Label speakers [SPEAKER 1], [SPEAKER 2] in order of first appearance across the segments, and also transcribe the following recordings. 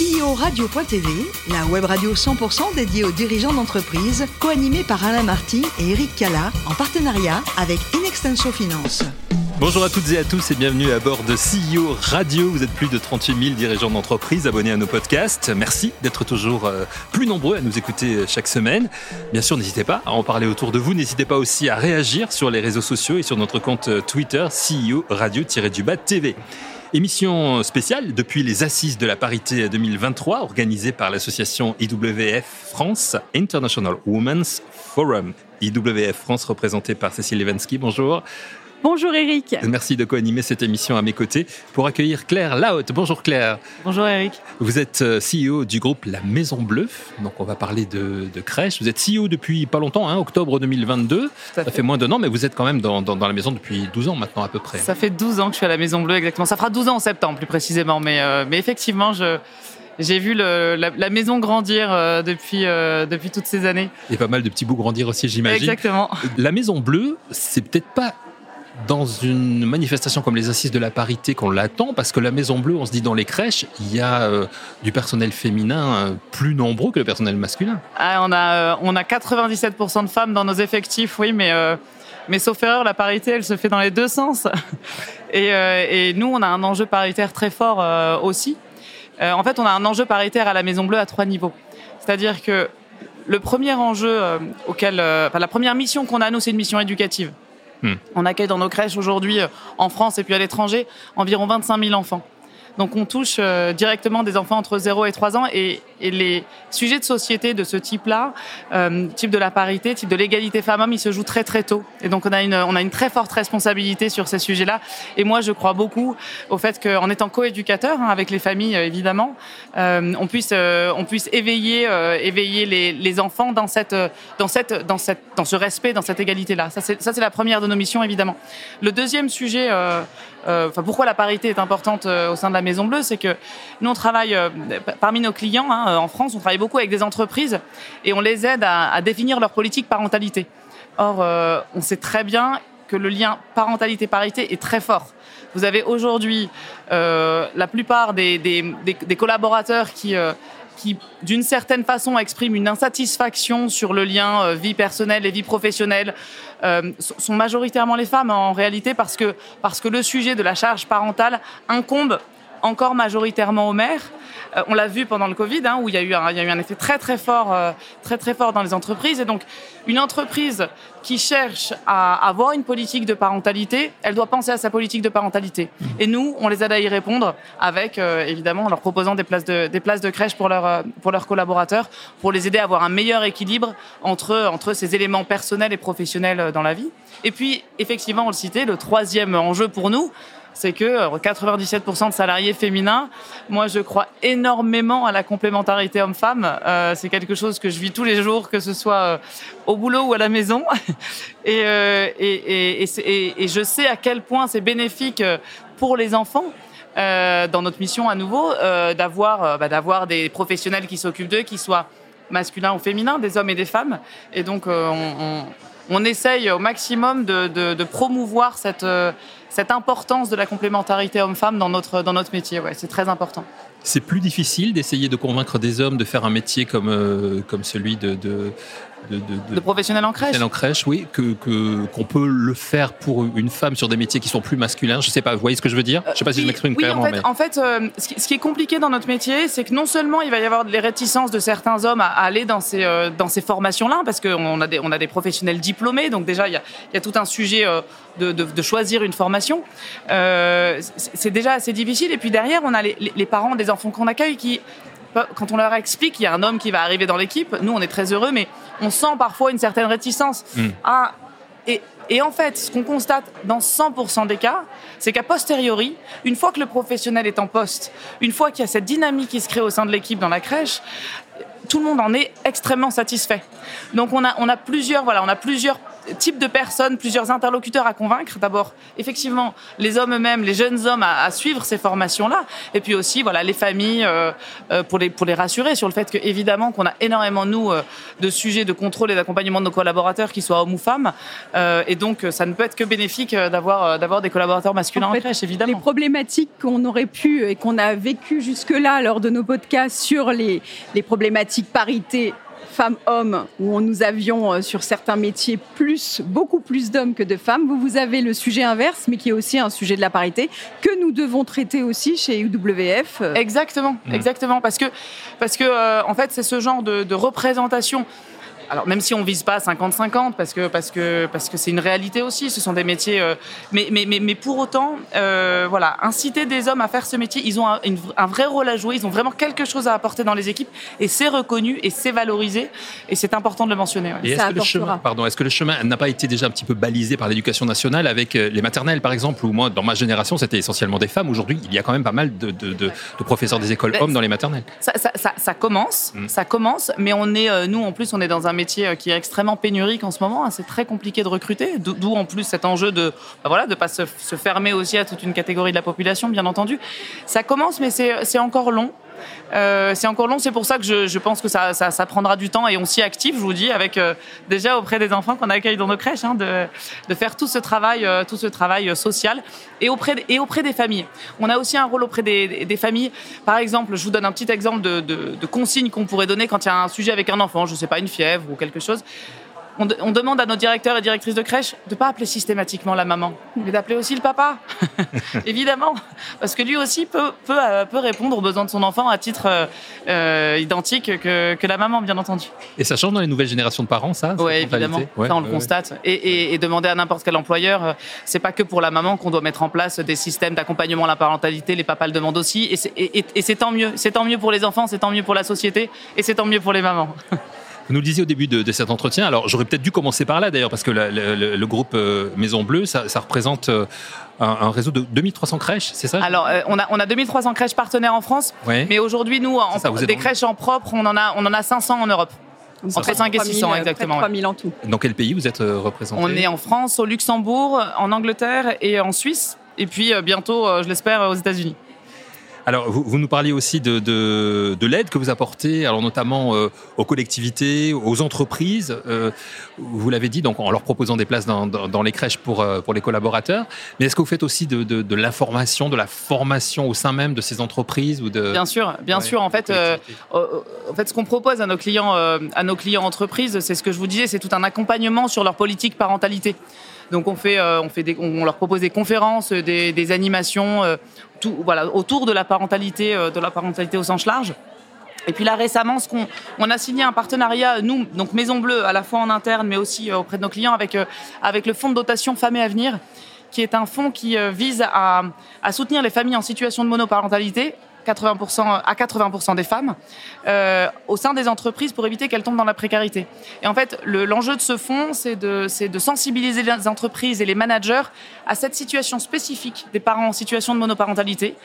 [SPEAKER 1] CEO Radio.tv, la web radio 100% dédiée aux dirigeants d'entreprise, co-animée par Alain Marty et Eric Cala, en partenariat avec Inextenso Finance.
[SPEAKER 2] Bonjour à toutes et à tous et bienvenue à bord de CEO Radio. Vous êtes plus de 38 000 dirigeants d'entreprise abonnés à nos podcasts. Merci d'être toujours euh, plus nombreux à nous écouter euh, chaque semaine. Bien sûr, n'hésitez pas à en parler autour de vous. N'hésitez pas aussi à réagir sur les réseaux sociaux et sur notre compte euh, Twitter CEO Radio-du-Bas TV. Émission spéciale depuis les Assises de la parité 2023 organisée par l'association IWF France, International Women's Forum. IWF France représentée par Cécile Levensky. Bonjour.
[SPEAKER 3] Bonjour Eric.
[SPEAKER 2] Merci de co-animer cette émission à mes côtés pour accueillir Claire Lahaute. Bonjour Claire.
[SPEAKER 3] Bonjour Eric.
[SPEAKER 2] Vous êtes euh, CEO du groupe La Maison Bleue, donc on va parler de, crèche. Vous êtes CEO depuis pas longtemps, hein, octobre 2022. Ça, fait. moins d'un an, mais vous êtes quand même dans, la maison depuis 12 ans maintenant à peu près.
[SPEAKER 3] Ça fait 12 ans que je suis à La Maison Bleue, exactement. Ça fera 12 ans en septembre plus précisément, mais, euh, mais effectivement, je... J'ai vu la, maison grandir euh, depuis, depuis toutes ces années.
[SPEAKER 2] Et pas mal de petits bouts grandir aussi, j'imagine.
[SPEAKER 3] Exactement.
[SPEAKER 2] La Maison Bleue, c'est peut-être pas dans une manifestation comme les assises de la parité qu'on l'attend, parce que la Maison Bleue, on se dit dans les crèches, il y a euh, du personnel féminin euh, plus nombreux que le personnel masculin.
[SPEAKER 3] Ah, on, a, euh, on a 97% de femmes dans nos effectifs, oui, mais, mais sauf erreur, la parité, elle se fait dans les deux sens. Et, et nous, on a un enjeu paritaire très fort aussi. en fait, on a un enjeu paritaire à la Maison Bleue à trois niveaux. C'est-à-dire que le premier enjeu auquel, enfin, la première mission qu'on a, nous, c'est une mission éducative. On accueille dans nos crèches aujourd'hui, euh, en France et puis à l'étranger, environ 25 000 enfants. Donc on touche euh, directement des enfants entre 0 et 3 ans et, les sujets de société de ce type-là, euh, type de la parité, type de l'égalité femmes-hommes, ils se jouent très très tôt. Et donc on a une, on a une très forte responsabilité sur ces sujets-là. Et moi je crois beaucoup au fait qu'en étant coéducateur hein, avec les familles évidemment, on puisse on puisse éveiller éveiller les, les, enfants dans cette dans cette dans cette dans ce respect, dans cette égalité-là. Ça c'est la première de nos missions évidemment. Le deuxième sujet euh, enfin, pourquoi la parité est importante euh, au sein de la Maison Bleue, c'est que nous, on travaille euh, parmi nos clients hein, en France, on travaille beaucoup avec des entreprises et on les aide à, définir leur politique parentalité. Or, on sait très bien que le lien parentalité-parité est très fort. Vous avez aujourd'hui la plupart des, collaborateurs qui qui, d'une certaine façon, expriment une insatisfaction sur le lien euh, vie personnelle et vie professionnelle, euh, sont majoritairement les femmes en réalité parce que, parce que le sujet de la charge parentale incombe encore majoritairement aux mères. Euh, on l'a vu pendant le Covid, hein, où il y, a eu un, un effet très très fort, euh, très très fort dans les entreprises. Et donc, une entreprise qui cherche à avoir une politique de parentalité, elle doit penser à sa politique de parentalité. Et nous, on les aide à y répondre avec, euh, évidemment, en leur proposant des places de, crèche pour leurs collaborateurs, pour les aider à avoir un meilleur équilibre entre, entre ces éléments personnels et professionnels dans la vie. Et puis, effectivement, on le citait, le troisième enjeu pour nous, c'est que 97% euh, de salariés féminins, moi je crois énormément à la complémentarité homme-femme. Euh, c'est quelque chose que je vis tous les jours, que ce soit euh, au boulot ou à la maison. et, je sais à quel point c'est bénéfique pour les enfants. dans notre mission à nouveau, d'avoir bah, d'avoir des professionnels qui s'occupent d'eux, qui soient masculins ou féminins, des hommes et des femmes. Et donc, on, on, essaye au maximum de, promouvoir cette, cette importance de la complémentarité homme-femme dans notre, métier. Ouais, c'est très important.
[SPEAKER 2] C'est plus difficile d'essayer de convaincre des hommes de faire un métier comme, euh, celui de, de,
[SPEAKER 3] professionnels en crèche.
[SPEAKER 2] En crèche, oui, que qu'on peut le faire pour une femme sur des métiers qui sont plus masculins. Je sais pas, vous voyez ce que je veux dire? Je sais pas si je m'exprime clairement.
[SPEAKER 3] En fait, en fait euh, ce, qui, est compliqué dans notre métier, c'est que non seulement il va y avoir des réticences de certains hommes à, aller dans ces euh, dans ces formations-là, parce qu'on a des on a des professionnels diplômés, donc déjà il y a, y a tout un sujet euh, de, de, choisir une formation. c'est déjà assez difficile. Et puis derrière, on a les, les parents des enfants qu'on accueille qui quand on leur explique qu'il y a un homme qui va arriver dans l'équipe, nous on est très heureux, mais on sent parfois une certaine réticence. Hmm. Ah, et, et, en fait, ce qu'on constate dans 100% des cas, c'est qu'à posteriori, une fois que le professionnel est en poste, une fois qu'il y a cette dynamique qui se crée au sein de l'équipe dans la crèche, tout le monde en est extrêmement satisfait. Donc on a, on a plusieurs, voilà, on a plusieurs types de personnes, plusieurs interlocuteurs à convaincre. D'abord, effectivement, les hommes eux-mêmes, les jeunes hommes à, suivre ces formations-là, et puis aussi, voilà, les familles euh, euh, pour les pour les rassurer sur le fait que évidemment qu'on a énormément nous euh, de sujets de contrôle et d'accompagnement de nos collaborateurs, qu'ils soient hommes ou femmes, et donc ça ne peut être que bénéfique d'avoir d'avoir des collaborateurs masculins en, crèche, évidemment.
[SPEAKER 4] Les problématiques qu'on aurait pu et qu'on a vécues jusque-là lors de nos podcasts sur les les problématiques parité femmes-hommes, où nous avions euh, sur certains métiers plus, beaucoup plus d'hommes que de femmes. Vous, vous avez le sujet inverse, mais qui est aussi un sujet de la parité, que nous devons traiter aussi chez UWF.
[SPEAKER 3] Exactement, mmh. exactement, parce que, parce que euh, en fait, c'est ce genre de, de représentation alors même si on vise pas 50-50 parce que parce que parce que c'est une réalité aussi, ce sont des métiers. Euh, mais, mais, mais mais pour autant, euh, voilà, inciter des hommes à faire ce métier, ils ont un, un, vrai rôle à jouer, ils ont vraiment quelque chose à apporter dans les équipes et c'est reconnu et c'est valorisé et c'est important de le mentionner.
[SPEAKER 2] Et est-ce que le chemin, pardon, est-ce que le chemin n'a pas été déjà un petit peu balisé par l'éducation nationale avec euh, les maternelles par exemple, où moi dans ma génération c'était essentiellement des femmes. Aujourd'hui, il y a quand même pas mal de, de, de, de professeurs des écoles hommes dans les maternelles.
[SPEAKER 3] Ça, ça, ça, ça commence, mm. ça commence, mais on est nous en plus on est dans un métier euh, qui est extrêmement pénurique en ce moment. Hein. C'est très compliqué de recruter, d'où en plus cet enjeu de bah voilà pas se, se, fermer aussi à toute une catégorie de la population, bien entendu. Ça commence, mais c'est encore long. Euh, c'est encore long, c'est pour ça que je, pense que ça, prendra du temps et on s'y active, je vous dis, avec euh, déjà auprès des enfants qu'on accueille dans nos crèches, hein, de, faire tout ce travail, euh, tout ce travail social et auprès, des familles. On a aussi un rôle auprès des, familles. Par exemple, je vous donne un petit exemple de, de, de consignes qu'on pourrait donner quand il y a un sujet avec un enfant, je sais pas, une fièvre ou quelque chose on, demande à nos directeurs et directrices de crèche de ne pas appeler systématiquement la maman, mais d'appeler aussi le papa, évidemment, parce que lui aussi peut, peut, euh, peut, répondre aux besoins de son enfant à titre euh, euh, identique que, que, la maman, bien entendu.
[SPEAKER 2] Et ça change dans les nouvelles générations de parents, ça
[SPEAKER 3] Oui, évidemment, ça on le constate. Et, et, demander à n'importe quel employeur, c'est pas que pour la maman qu'on doit mettre en place des systèmes d'accompagnement à la parentalité, les papas le demandent aussi, et c'est tant mieux. C'est tant mieux pour les enfants, c'est tant mieux pour la société, et c'est tant mieux pour les mamans.
[SPEAKER 2] Vous nous le disiez au début de, de cet entretien, alors j'aurais peut-être dû commencer par là d'ailleurs, parce que la, le, le, groupe euh, Maison Bleue, ça, ça représente euh, un, un, réseau de 2300 crèches, c'est ça?
[SPEAKER 3] Alors, euh, on, a, on a 2300 crèches partenaires en France, ouais. mais aujourd'hui, nous, en, ça, des crèches en propre, on en a, on en a 500 en Europe. Entre 5 et 600, exactement.
[SPEAKER 4] 3000 en tout.
[SPEAKER 2] Dans quel pays vous êtes représenté?
[SPEAKER 3] On est en France, au Luxembourg, en Angleterre et en Suisse. Et puis bientôt, je l'espère, aux États-Unis.
[SPEAKER 2] Alors, vous, vous, nous parliez aussi de, de, de l'aide que vous apportez, alors notamment euh, aux collectivités, aux entreprises. Euh, vous l'avez dit, donc en leur proposant des places dans, dans, dans les crèches pour, euh, pour les collaborateurs. Mais est-ce que vous faites aussi de, de, de l'information, de la formation au sein même de ces entreprises ou de
[SPEAKER 3] Bien sûr, bien ouais, sûr. En fait, en fait, ce qu'on propose à nos clients, à nos clients entreprises, c'est ce que je vous disais, c'est tout un accompagnement sur leur politique parentalité. Donc on fait, on fait des, on leur propose des conférences, des, des animations, tout, autour de la parentalité, euh, de la parentalité au sens large. Et puis là récemment, ce qu'on on a signé un partenariat nous donc Maison Bleue à la fois en interne mais aussi auprès de nos clients avec avec le fonds de dotation Femmes et Avenir qui est un fonds qui vise à soutenir les familles en situation de monoparentalité 80% à 80% des femmes euh, au sein des entreprises pour éviter qu'elles tombent dans la précarité. Et en fait, l'enjeu le, de ce fonds, c'est de sensibiliser les entreprises et les managers à cette situation spécifique des parents en situation de monoparentalité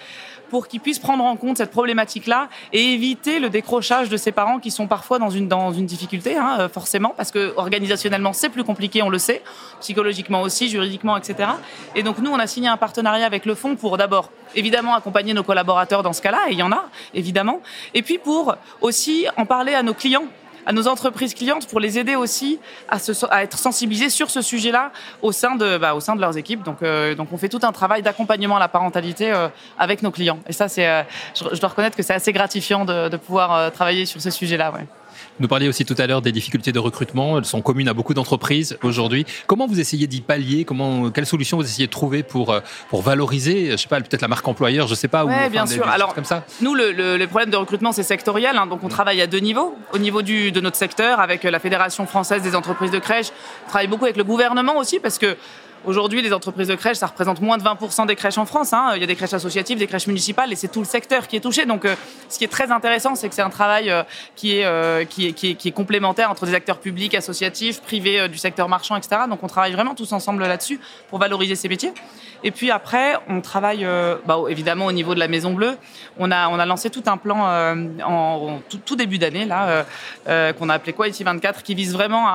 [SPEAKER 3] pour qu'ils puissent prendre en compte cette problématique-là et éviter le décrochage de ces parents qui sont parfois dans une, dans une difficulté, hein, euh, forcément, parce que organisationnellement, c'est plus compliqué, on le sait, psychologiquement aussi, juridiquement, etc. Et donc, nous, on a signé un partenariat avec le fonds pour d'abord, évidemment, accompagner nos collaborateurs dans ce cas-là, et il y en a, évidemment, et puis pour aussi en parler à nos clients à nos entreprises clientes pour les aider aussi à, être sensibilisés sur ce sujet-là au sein de bah, au sein de leurs équipes. Donc euh, donc on fait tout un travail d'accompagnement à la parentalité euh, avec nos clients. Et ça c'est euh, je, dois reconnaître que c'est assez gratifiant de, pouvoir travailler sur ce sujet-là. Ouais.
[SPEAKER 2] Nous parliez aussi tout à l'heure des difficultés de recrutement. Elles sont communes à beaucoup d'entreprises aujourd'hui. Comment vous essayez d'y pallier? Comment, Quelles solutions vous essayez de trouver pour, euh, pour valoriser, je sais pas, peut-être la marque employeur, je sais pas.
[SPEAKER 3] Ouais, ou, enfin, bien sûr. Alors, comme ça? nous, le, le, le, problème de recrutement, c'est sectoriel. Hein, donc, on travaille à deux niveaux. Au niveau du, de notre secteur, avec la Fédération française des entreprises de crèche, on travaille beaucoup avec le gouvernement aussi, parce que Aujourd'hui, les entreprises de crèches, ça représente moins de 20% des crèches en France. Hein. Il y a des crèches associatives, des crèches municipales, et c'est tout le secteur qui est touché. Donc, euh, ce qui est très intéressant, c'est que c'est un travail euh, qui, est, euh, qui, est, complémentaire entre des acteurs publics, associatifs, privés, du secteur marchand, etc. Donc, on travaille vraiment tous ensemble là-dessus pour valoriser ces métiers. Et puis après, on travaille bah, évidemment au niveau de la Maison Bleue. On a, lancé tout un plan en, tout, début d'année là qu'on a appelé Quality 24, qui vise vraiment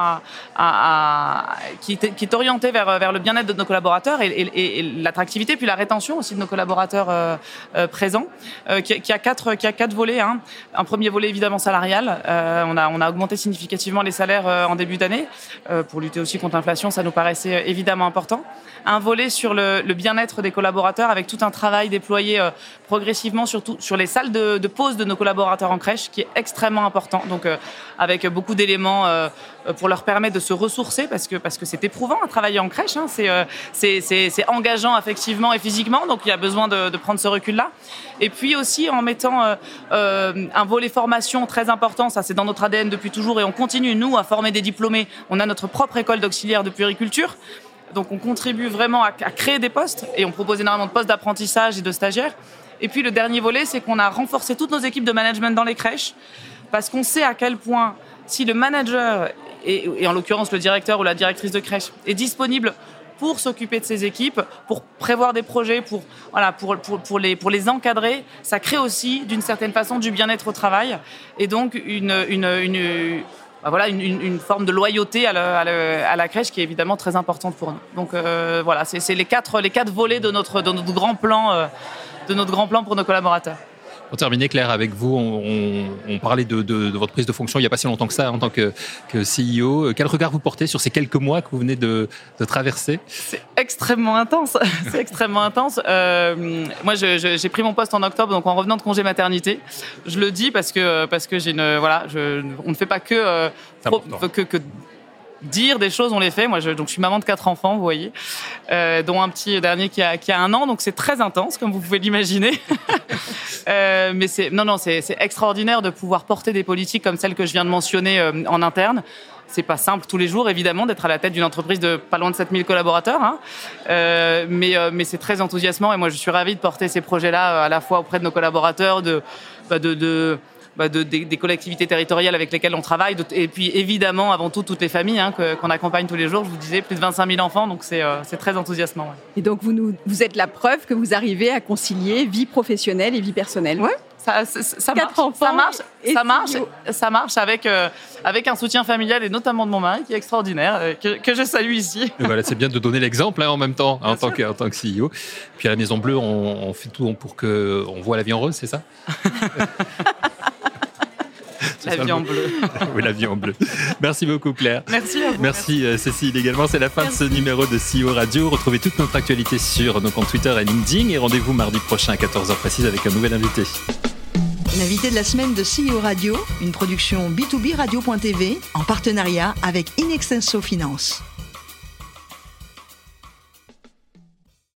[SPEAKER 3] à, qui, est, orienté vers le bien-être de nos collaborateurs et, l'attractivité, puis la rétention aussi de nos collaborateurs euh, euh, présents, euh, qui, a quatre, qui a quatre volets. Hein. Un premier volet évidemment salarial. on, a, on a augmenté significativement les salaires en début d'année pour lutter aussi contre l'inflation. Ça nous paraissait évidemment important. Un volet sur le, bien-être des collaborateurs avec tout un travail déployé progressivement surtout sur les salles de, de, pause de nos collaborateurs en crèche, qui est extrêmement important. Donc avec beaucoup d'éléments pour leur permettre de se ressourcer parce que parce que c'est éprouvant à travailler en crèche. Hein. C'est euh, c'est engageant affectivement et physiquement, donc il y a besoin de, prendre ce recul-là. Et puis aussi en mettant euh, euh, un volet formation très important, ça c'est dans notre ADN depuis toujours et on continue, nous, à former des diplômés. On a notre propre école d'auxiliaire de puériculture. Donc on contribue vraiment à, créer des postes et on propose énormément de postes d'apprentissage et de stagiaires. Et puis le dernier volet, c'est qu'on a renforcé toutes nos équipes de management dans les crèches parce qu'on sait à quel point si le manager, et en l'occurrence le directeur ou la directrice de crèche, est disponible pour s'occuper de ses équipes, pour prévoir des projets, pour, voilà, pour, pour, pour, les, pour les encadrer. Ça crée aussi, d'une certaine façon, du bien-être au travail et donc une, une, bah voilà, une, une, forme de loyauté à, à, la crèche qui est évidemment très importante pour nous. Donc euh, voilà, c'est les quatre, les quatre volets de notre, de notre grand plan, euh, de notre grand plan pour nos collaborateurs.
[SPEAKER 2] Pour terminer, Claire, avec vous, on, parlait de, votre prise de fonction il n'y a pas si longtemps que ça en tant que, que CEO. Quel regard vous portez sur ces quelques mois que vous venez de, traverser?
[SPEAKER 3] C'est extrêmement intense. C'est extrêmement intense. Euh, moi, j'ai pris mon poste en octobre, donc en revenant de congé maternité. Je le dis parce que parce que j'ai une voilà, je, on ne fait pas que, euh, que, que dire des choses, on les fait. Moi, je, donc, je suis maman de quatre enfants, vous voyez, euh, dont un petit dernier qui a, qui a un an, donc c'est très intense, comme vous pouvez l'imaginer. euh, mais c'est non, non, c'est extraordinaire de pouvoir porter des politiques comme celles que je viens de mentionner euh, en interne. C'est pas simple tous les jours, évidemment, d'être à la tête d'une entreprise de pas loin de 7000 collaborateurs, hein. mais, mais c'est très enthousiasmant et moi, je suis ravie de porter ces projets-là à la fois auprès de nos collaborateurs, de, bah, de bah, de, des, collectivités territoriales avec lesquelles on travaille, et puis évidemment, avant tout, toutes les familles hein, qu'on accompagne tous les jours. Je vous disais, plus de 25 000 enfants, donc c'est euh, très enthousiasmant.
[SPEAKER 4] Et donc, vous, nous, vous êtes la preuve que vous arrivez à concilier vie professionnelle et vie personnelle.
[SPEAKER 3] Ouais. Ça, ça, marche, ça, marche, ça marche, ça marche avec euh, avec un soutien familial et notamment de mon mari qui est extraordinaire, euh, que, que, je salue ici.
[SPEAKER 2] voilà, c'est bien de donner l'exemple hein, en même temps en tant, que, en tant que CEO. Puis à la Maison Bleue, on, on fait tout pour que on voit la vie en rose, c'est ça?
[SPEAKER 3] La vie en bleu.
[SPEAKER 2] oui, la vie en bleu. Merci beaucoup, Claire.
[SPEAKER 3] Merci à vous.
[SPEAKER 2] Merci, euh, Cécile également. C'est la fin de ce numéro de CEO Radio. Retrouvez toute notre actualité sur nos comptes Twitter et LinkedIn et rendez-vous mardi prochain à 14h précise avec un nouvel invité.
[SPEAKER 1] L'invité de la semaine de CEO Radio, une production B2B Radio.tv en partenariat avec Inextenso Finance.